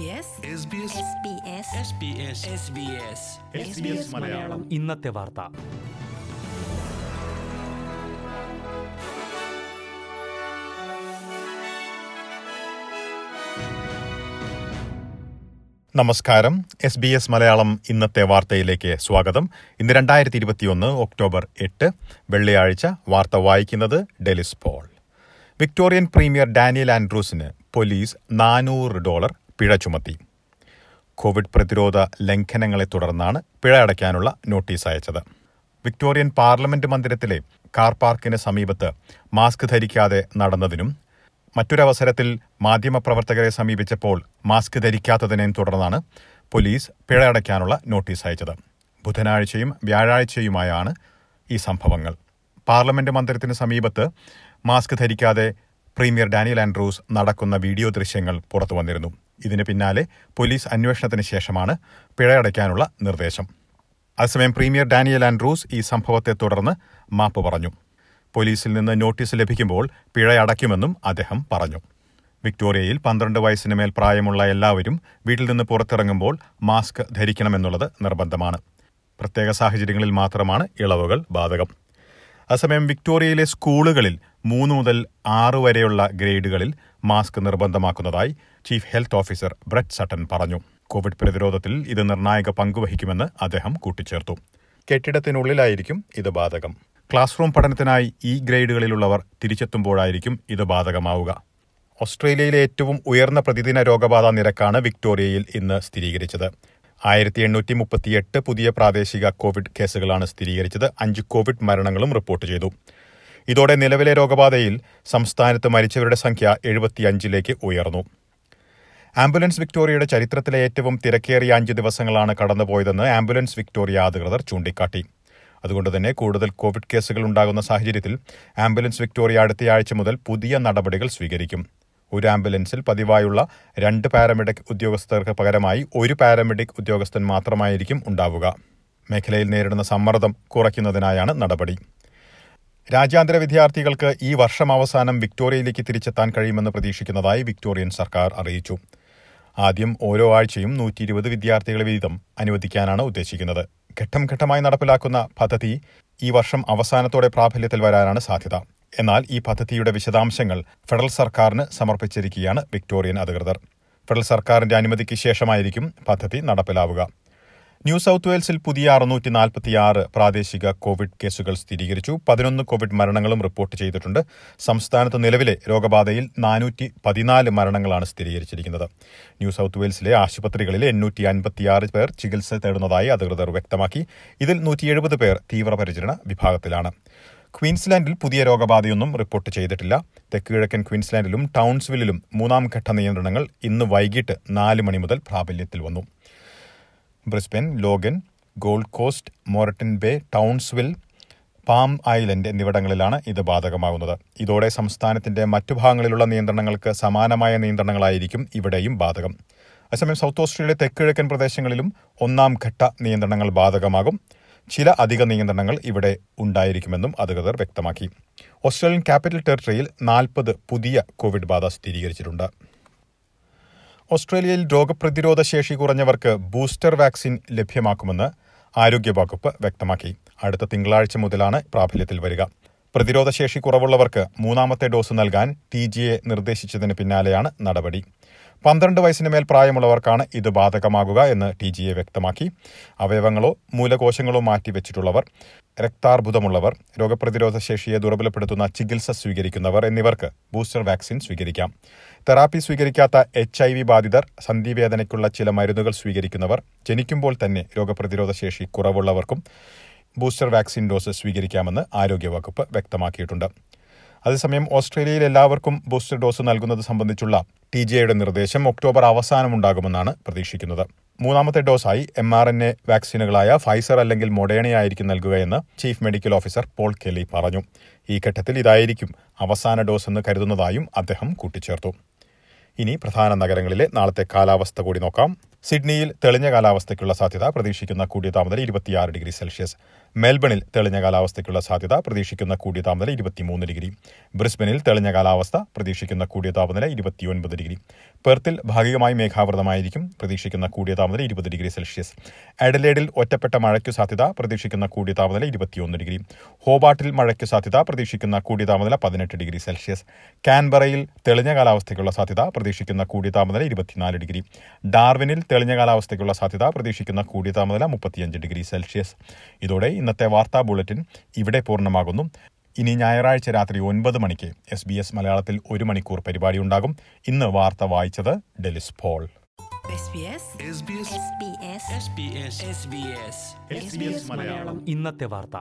SBS Malayalam. ഇന്നത്തെ വാർത്ത. നമസ്കാരം. എസ് ബി എസ് മലയാളം ഇന്നത്തെ വാർത്തയിലേക്ക് സ്വാഗതം. ഇന്ന് രണ്ടായിരത്തി ഇരുപത്തിയൊന്ന് ഒക്ടോബർ എട്ട് വെള്ളിയാഴ്ച വാർത്ത വായിക്കുന്നത് Delys Paul. Victorian premier Daniel ആൻഡ്രൂസിന് പോലീസ് നാനൂറ് ഡോളർ പിഴ ചുമത്തി. കോവിഡ് പ്രതിരോധ ലംഘനങ്ങളെ തുടർന്നാണ് പിഴ അടയ്ക്കാനുള്ള നോട്ടീസ് അയച്ചത്. വിക്ടോറിയൻ പാർലമെന്റ് മന്ദിരത്തിലെ കാർ പാർക്കിന് സമീപത്ത് മാസ്ക് ധരിക്കാതെ നടന്നതിനും മറ്റൊരവസരത്തിൽ മാധ്യമപ്രവർത്തകരെ സമീപിച്ചപ്പോൾ മാസ്ക് ധരിക്കാത്തതിനെയും തുടർന്നാണ് പോലീസ് പിഴ അടയ്ക്കാനുള്ള നോട്ടീസ് അയച്ചത്. ബുധനാഴ്ചയും വ്യാഴാഴ്ചയുമായാണ് ഈ സംഭവങ്ങൾ. പാർലമെന്റ് മന്ദിരത്തിന് സമീപത്ത് മാസ്ക് ധരിക്കാതെ പ്രീമിയർ ഡാനിയൽ ആൻഡ്രൂസ് നടക്കുന്ന വീഡിയോ ദൃശ്യങ്ങൾ പുറത്തു വന്നിരുന്നു ഇതിന് പിന്നാലെ പോലീസ് അന്വേഷണത്തിന് ശേഷമാണ് പിഴയടയ്ക്കാനുള്ള നിർദ്ദേശം. അതേസമയം പ്രീമിയർ ഡാനിയൽ ആൻഡ്രൂസ് ഈ സംഭവത്തെ തുടർന്ന് മാപ്പ് പറഞ്ഞു. പോലീസിൽ നിന്ന് നോട്ടീസ് ലഭിക്കുമ്പോൾ പിഴ അടയ്ക്കുമെന്നും അദ്ദേഹം പറഞ്ഞു. വിക്ടോറിയയിൽ പന്ത്രണ്ട് വയസ്സിന് മേൽ പ്രായമുള്ള എല്ലാവരും വീട്ടിൽ നിന്ന് പുറത്തിറങ്ങുമ്പോൾ മാസ്ക് ധരിക്കണമെന്നുള്ളത് നിർബന്ധമാണ്. പ്രത്യേക സാഹചര്യങ്ങളിൽ മാത്രമാണ് ഇളവുകൾ ബാധകം. അതേസമയം വിക്ടോറിയയിലെ സ്കൂളുകളിൽ മൂന്ന് മുതൽ ആറ് വരെയുള്ള ഗ്രേഡുകളിൽ mask നിർബന്ധമാക്കുന്നതായി chief health officer Brett Sutton പറഞ്ഞു. കോവിഡ് പ്രതിരോധത്തിൽ ഇത് നിർണായക പങ്കുവഹിക്കുമെന്ന് അദ്ദേഹം കൂട്ടിച്ചേർത്തു. കെട്ടിടത്തിനുള്ളിലായിരിക്കും ഇത് ബാധകം. ക്ലാസ് റൂം പഠനത്തിനായി ഈ ഗ്രേഡുകളിലുള്ളവർ തിരിച്ചെത്തുമ്പോഴായിരിക്കും ഇത് ബാധകമാവുക. ഓസ്ട്രേലിയയിലെ ഏറ്റവും ഉയർന്ന പ്രതിദിന രോഗബാധ നിരക്കാണ് വിക്ടോറിയയിൽ ഇന്ന് സ്ഥിരീകരിച്ചത്. ആയിരത്തി എണ്ണൂറ്റി മുപ്പത്തിയെട്ട് പുതിയ പ്രാദേശിക കോവിഡ് കേസുകളാണ് സ്ഥിരീകരിച്ചത്. അഞ്ച് കോവിഡ് മരണങ്ങളും റിപ്പോർട്ട് ചെയ്തു. ഇതോടെ നിലവിലെ രോഗബാധയിൽ സംസ്ഥാനത്ത് മരിച്ചവരുടെ സംഖ്യ എഴുപത്തിയഞ്ചിലേക്ക് ഉയർന്നു. ആംബുലൻസ് വിക്ടോറിയയുടെ ചരിത്രത്തിലെ ഏറ്റവും തിരക്കേറിയ അഞ്ച് ദിവസങ്ങളാണ് കടന്നുപോയതെന്ന് ആംബുലൻസ് വിക്ടോറിയ അധികൃതർ ചൂണ്ടിക്കാട്ടി. അതുകൊണ്ട് തന്നെ കൂടുതൽ കോവിഡ് കേസുകൾ ഉണ്ടാകുന്ന സാഹചര്യത്തിൽ ആംബുലൻസ് വിക്ടോറിയ അടുത്തയാഴ്ച മുതൽ പുതിയ നടപടികൾ സ്വീകരിക്കും. ഒരു ആംബുലൻസിൽ പതിവായുള്ള രണ്ട് പാരാമെഡിക് ഉദ്യോഗസ്ഥർക്ക് പകരമായി ഒരു പാരാമെഡിക് ഉദ്യോഗസ്ഥൻ മാത്രമായിരിക്കും ഉണ്ടാവുക. മേഖലയിൽ നേരിടുന്ന സമ്മർദ്ദം കുറയ്ക്കുന്നതിനായാണ് നടപടി. രാജ്യാന്തര വിദ്യാർത്ഥികൾക്ക് ഈ വർഷം അവസാനം വിക്ടോറിയയിലേക്ക് തിരിച്ചെത്താൻ കഴിയുമെന്ന് പ്രതീക്ഷിക്കുന്നതായി വിക്ടോറിയൻ സർക്കാർ അറിയിച്ചു. ആദ്യം ഓരോ ആഴ്ചയും നൂറ്റി ഇരുപത് വിദ്യാർത്ഥികളെ വീതം അനുവദിക്കാനാണ് ഉദ്ദേശിക്കുന്നത്. ഘട്ടം ഘട്ടമായി നടപ്പിലാക്കുന്ന പദ്ധതി ഈ വർഷം അവസാനത്തോടെ പ്രാബല്യത്തിൽ വരാനാണ് സാധ്യത. എന്നാൽ ഈ പദ്ധതിയുടെ വിശദാംശങ്ങൾ ഫെഡറൽ സർക്കാരിന് സമർപ്പിച്ചിരിക്കുകയാണ് വിക്ടോറിയൻ അധികൃതർ. ഫെഡറൽ സർക്കാരിന്റെ അനുമതിക്ക് ശേഷമായിരിക്കും പദ്ധതി നടപ്പിലാവുക. ന്യൂ സൌത്ത് വെയിൽസിൽ പുതിയ അറുന്നൂറ്റി നാൽപ്പത്തിയാറ് പ്രാദേശിക കോവിഡ് കേസുകൾ സ്ഥിരീകരിച്ചു. പതിനൊന്ന് കോവിഡ് മരണങ്ങളും റിപ്പോർട്ട് ചെയ്തിട്ടുണ്ട്. സംസ്ഥാനത്ത് നിലവിലെ രോഗബാധയിൽ നാനൂറ്റി പതിനാല് മരണങ്ങളാണ് സ്ഥിരീകരിച്ചിരിക്കുന്നത്. ന്യൂ സൌത്ത് വെയിൽസിലെ ആശുപത്രികളിൽ എണ്ണൂറ്റി അൻപത്തിയാറ് പേർ ചികിത്സ തേടുന്നതായി അധികൃതർ വ്യക്തമാക്കി. ഇതിൽ നൂറ്റി എഴുപത് പേർ തീവ്രപരിചരണ വിഭാഗത്തിലാണ്. ക്വീൻസ്ലാൻഡിൽ പുതിയ രോഗബാധയൊന്നും റിപ്പോർട്ട് ചെയ്തിട്ടില്ല. തെക്ക് കിഴക്കൻ ക്വീൻസ്ലാൻഡിലും ടൗൺസ്വില്ലിലും മൂന്നാം ഘട്ട നിയന്ത്രണങ്ങൾ ഇന്ന് വൈകിട്ട് നാല് മണി മുതൽ പ്രാബല്യത്തിൽ വന്നു. Brisbane Logan Gold Coast Moreton Bay Townsville Palm Island എന്നിവിടങ്ങളിലാണ് ഇത് ബാധകമാകുന്നത്. ഇതോടെ സംസ്ഥാനത്തിന്റെ മറ്റു ഭാഗങ്ങളിലുള്ള നിയന്ത്രണങ്ങൾക്ക് സമാനമായ നിയന്ത്രണങ്ങളായിരിക്കും ഇവിടെയും ബാധകം. അതേസമയം സൗത്ത് ഓസ്ട്രേലിയ തെക്കിഴക്കൻ പ്രദേശങ്ങളിലും ഒന്നാം ഘട്ട നിയന്ത്രണങ്ങൾ ബാധകമാകും. ചില അധിക നിയന്ത്രണങ്ങൾ ഇവിടെ ഉണ്ടായിരിക്കുമെന്നും അധികൃതർ വ്യക്തമാക്കി. ഓസ്ട്രേലിയൻ ക്യാപിറ്റൽ ടെറിട്ടറിയിൽ നാൽപ്പത് പുതിയ കോവിഡ് ബാധ സ്ഥിരീകരിച്ചിട്ടുണ്ട്. ഓസ്ട്രേലിയയിൽ രോഗപ്രതിരോധ ശേഷി കുറഞ്ഞവർക്ക് ബൂസ്റ്റർ വാക്സിൻ ലഭ്യമാക്കുമെന്ന് ആരോഗ്യവകുപ്പ് വ്യക്തമാക്കി. അടുത്ത തിങ്കളാഴ്ച മുതലാണ് പ്രാബല്യത്തിൽ വരിക. പ്രതിരോധ ശേഷി കുറവുള്ളവർക്ക് മൂന്നാമത്തെ ഡോസ് നൽകാൻ ടി നിർദ്ദേശിച്ചതിന് പിന്നാലെയാണ് നടപടി. പന്ത്രണ്ട് വയസ്സിന് മേൽ പ്രായമുള്ളവർക്കാണ് ഇത് ബാധകമാകുക എന്ന് ടി ജി എ വ്യക്തമാക്കി. അവയവങ്ങളോ മൂലകോശങ്ങളോ മാറ്റിവെച്ചിട്ടുള്ളവർ രക്താർബുദമുള്ളവർ രോഗപ്രതിരോധ ശേഷിയെ ദുർബലപ്പെടുത്തുന്ന ചികിത്സ സ്വീകരിക്കുന്നവർ എന്നിവർക്ക് ബൂസ്റ്റർ വാക്സിൻ സ്വീകരിക്കാം. തെറാപ്പി സ്വീകരിക്കാത്ത എച്ച് ഐ വി ബാധിതർ സന്ധിവേദനയ്ക്കുള്ള ചില മരുന്നുകൾ സ്വീകരിക്കുന്നവർ ജനിക്കുമ്പോൾ തന്നെ രോഗപ്രതിരോധ ശേഷി കുറവുള്ളവർക്കും ബൂസ്റ്റർ വാക്സിൻ ഡോസ് സ്വീകരിക്കാമെന്ന് ആരോഗ്യവകുപ്പ് വ്യക്തമാക്കിയിട്ടുണ്ട്. അതേസമയം ഓസ്ട്രേലിയയിൽ എല്ലാവർക്കും ബൂസ്റ്റർ ഡോസ് നൽകുന്നത് സംബന്ധിച്ചുള്ള ടി ജി ഐയുടെ നിർദ്ദേശം ഒക്ടോബർ അവസാനമുണ്ടാകുമെന്നാണ് പ്രതീക്ഷിക്കുന്നത്. മൂന്നാമത്തെ ഡോസായി എം ആർ എൻ എ വാക്സിനുകളായ ഫൈസർ അല്ലെങ്കിൽ മൊഡേണയായിരിക്കും നൽകുകയെന്ന് chief medical officer Paul Kelly പറഞ്ഞു. ഈ ഘട്ടത്തിൽ ഇതായിരിക്കും അവസാന ഡോസ് എന്ന് കരുതുന്നതായും അദ്ദേഹം കൂട്ടിച്ചേർത്തു. ഇനി പ്രധാന നഗരങ്ങളിലെ നാളത്തെ കാലാവസ്ഥ കൂടി നോക്കാം. സിഡ്നിയിൽ തെളിഞ്ഞ കാലാവസ്ഥയ്ക്കുള്ള സാധ്യത പ്രതീക്ഷിക്കുന്ന കൂടിയ താപനില ഇരുപത്തിയാറ് ഡിഗ്രി സെൽഷ്യസ്. മെൽബണിൽ തെളിഞ്ഞ കാലാവസ്ഥയ്ക്കുള്ള സാധ്യത പ്രതീക്ഷിക്കുന്ന കൂടിയ താപനില ഇരുപത്തിമൂന്ന് ഡിഗ്രി. ബ്രിസ്ബനിൽ തെളിഞ്ഞ കാലാവസ്ഥ പ്രതീക്ഷിക്കുന്ന കൂടിയ താപനില ഇരുപത്തിയൊൻപത് ഡിഗ്രി. പെർത്തിൽ ഭാഗികമായി മേഘാവൃതമായിരിക്കും പ്രതീക്ഷിക്കുന്ന കൂടിയ താപനില ഇരുപത് ഡിഗ്രി സെൽഷ്യസ്. അഡലേഡിൽ ഒറ്റപ്പെട്ട മഴയ്ക്കു സാധ്യത പ്രതീക്ഷിക്കുന്ന കൂടിയ താപനില ഇരുപത്തിയൊന്ന് ഡിഗ്രി. ഹോബാട്ടിൽ മഴയ്ക്കു സാധ്യത പ്രതീക്ഷിക്കുന്ന കൂടിയ താപനില പതിനെട്ട് ഡിഗ്രി സെൽഷ്യസ്. കാൻബറയിൽ തെളിഞ്ഞ കാലാവസ്ഥയ്ക്കുള്ള സാധ്യത പ്രതീക്ഷിക്കുന്ന കൂടിയ താപനില ഇരുപത്തിനാല് ഡിഗ്രി. ഡാർവിനിൽ തെളിഞ്ഞ കാലാവസ്ഥയ്ക്കുള്ള സാധ്യത പ്രതീക്ഷിക്കുന്ന കൂടിയ താപനില മുപ്പത്തിയഞ്ച് ഡിഗ്രി സെൽഷ്യസ്. ഇതോടെ ഇന്നത്തെ വാർത്താ ബുള്ളറ്റിൻ ഇവിടെ പൂർണമാകുന്നു. ഇനി ഞായറാഴ്ച രാത്രി ഒൻപത് മണിക്ക് എസ് ബി എസ് മലയാളത്തിൽ ഒരു മണിക്കൂർ പരിപാടി ഉണ്ടാകും. ഇന്ന് വാർത്ത വായിച്ചത് Delys Paul. SBS SBS SBS SBS SBS SBS Malayalam. ഇന്നത്തെ വാർത്ത.